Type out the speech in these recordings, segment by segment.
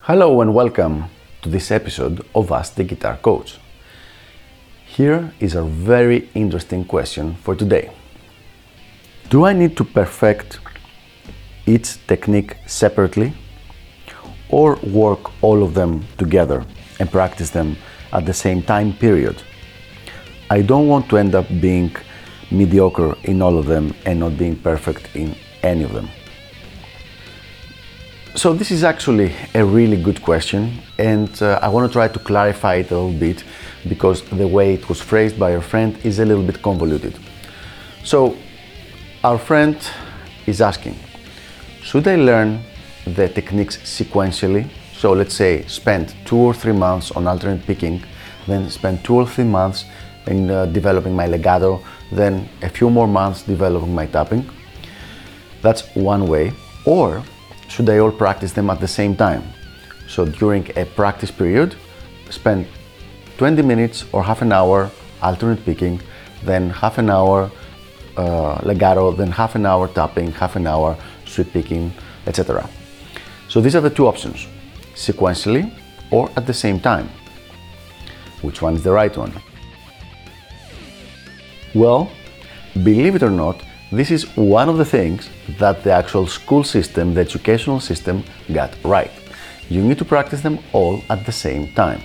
Hello and welcome to this episode of Ask the Guitar Coach. Here is a very interesting question for today. Do I need to perfect each technique separately or work all of them together and practice them at the same time period? I don't want to end up being mediocre in all of them and not being perfect in any of them. So, this is actually a really good question, and uh, I want to try to clarify it a little bit because the way it was phrased by your friend is a little bit convoluted. So, our friend is asking Should I learn the techniques sequentially? So, let's say spend two or three months on alternate picking, then spend two or three months in uh, developing my legato, then a few more months developing my tapping. That's one way. Or should I all practice them at the same time? So during a practice period, spend 20 minutes or half an hour alternate picking, then half an hour uh, legato, then half an hour tapping, half an hour sweep picking, etc. So these are the two options sequentially or at the same time. Which one is the right one? Well, believe it or not, this is one of the things that the actual school system, the educational system, got right. You need to practice them all at the same time,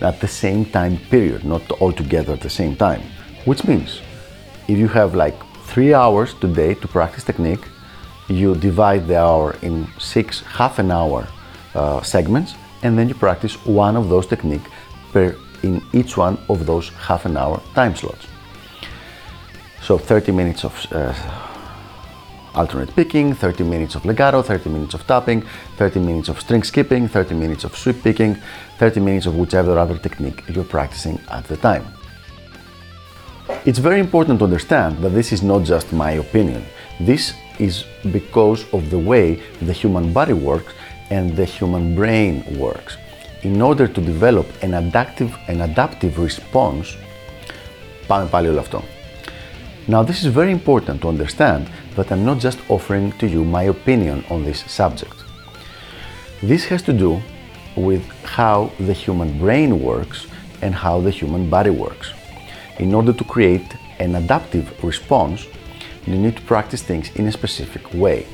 at the same time period, not all together at the same time. Which means if you have like three hours today to practice technique, you divide the hour in six half an hour uh, segments, and then you practice one of those technique per in each one of those half an hour time slots. So 30 minutes of uh, alternate picking, 30 minutes of legato, 30 minutes of tapping, 30 minutes of string skipping, 30 minutes of sweep picking, 30 minutes of whichever other technique you're practicing at the time. It's very important to understand that this is not just my opinion. This is because of the way the human body works and the human brain works. In order to develop an adaptive, an adaptive response, πάμε πάλι όλο αυτό. Now, this is very important to understand that I'm not just offering to you my opinion on this subject. This has to do with how the human brain works and how the human body works. In order to create an adaptive response, you need to practice things in a specific way.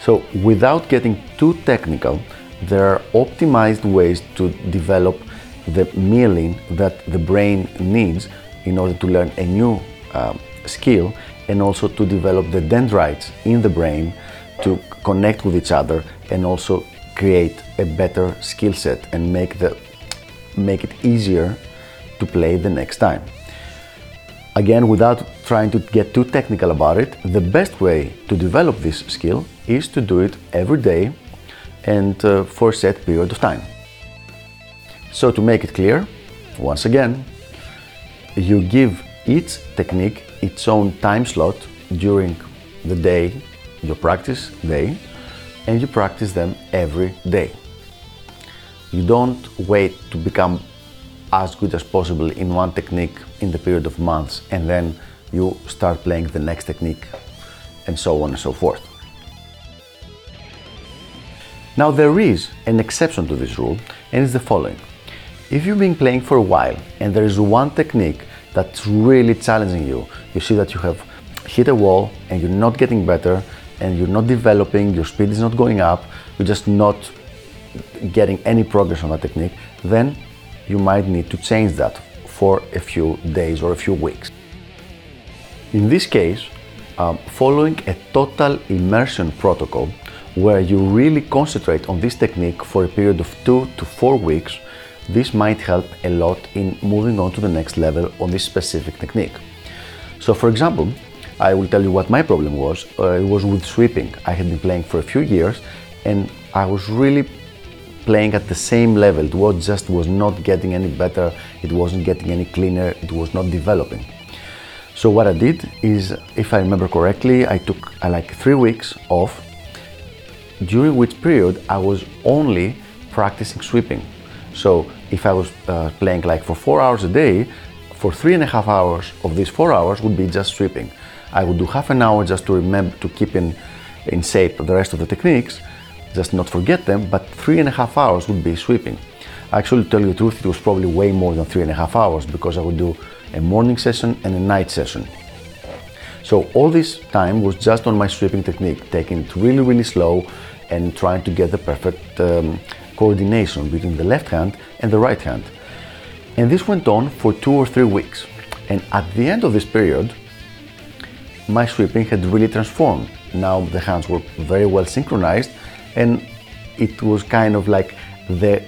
So, without getting too technical, there are optimized ways to develop the myelin that the brain needs in order to learn a new uh, skill and also to develop the dendrites in the brain to connect with each other and also create a better skill set and make the make it easier to play the next time. Again, without trying to get too technical about it, the best way to develop this skill is to do it every day and uh, for a set period of time. So to make it clear, once again, you give each technique its own time slot during the day, your practice day, and you practice them every day. You don't wait to become as good as possible in one technique in the period of months and then you start playing the next technique and so on and so forth. Now, there is an exception to this rule, and it's the following if you've been playing for a while and there is one technique that's really challenging you, you see that you have hit a wall and you're not getting better and you're not developing, your speed is not going up, you're just not getting any progress on that technique, then you might need to change that for a few days or a few weeks. In this case, um, following a total immersion protocol where you really concentrate on this technique for a period of two to four weeks this might help a lot in moving on to the next level on this specific technique. So for example, I will tell you what my problem was. Uh, it was with sweeping. I had been playing for a few years and I was really playing at the same level. It was just was not getting any better. It wasn't getting any cleaner. It was not developing. So what I did is, if I remember correctly, I took uh, like three weeks off, during which period I was only practicing sweeping. So if I was uh, playing like for four hours a day, for three and a half hours of these four hours would be just sweeping. I would do half an hour just to remember to keep in, in shape the rest of the techniques, just not forget them, but three and a half hours would be sweeping. Actually, to tell you the truth, it was probably way more than three and a half hours because I would do a morning session and a night session. So all this time was just on my sweeping technique, taking it really, really slow and trying to get the perfect um, coordination between the left hand and the right hand. And this went on for two or three weeks. And at the end of this period, my sweeping had really transformed. Now the hands were very well synchronized and it was kind of like the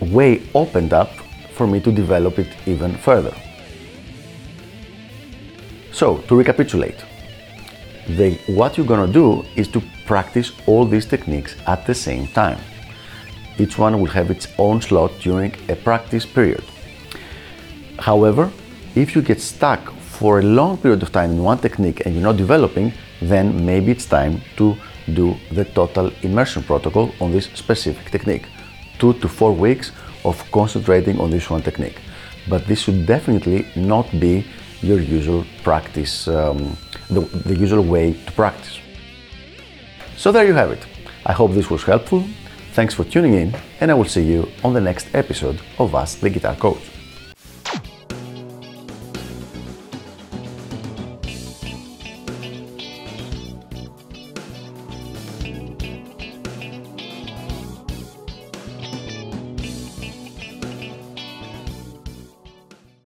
way opened up for me to develop it even further. So, to recapitulate, the, what you're gonna do is to practice all these techniques at the same time. Each one will have its own slot during a practice period. However, if you get stuck for a long period of time in one technique and you're not developing, then maybe it's time to do the total immersion protocol on this specific technique. Two to four weeks of concentrating on this one technique. But this should definitely not be your usual practice, um, the, the usual way to practice. So there you have it. I hope this was helpful. Thanks for tuning in, and I will see you on the next episode of Ask the Guitar Coach.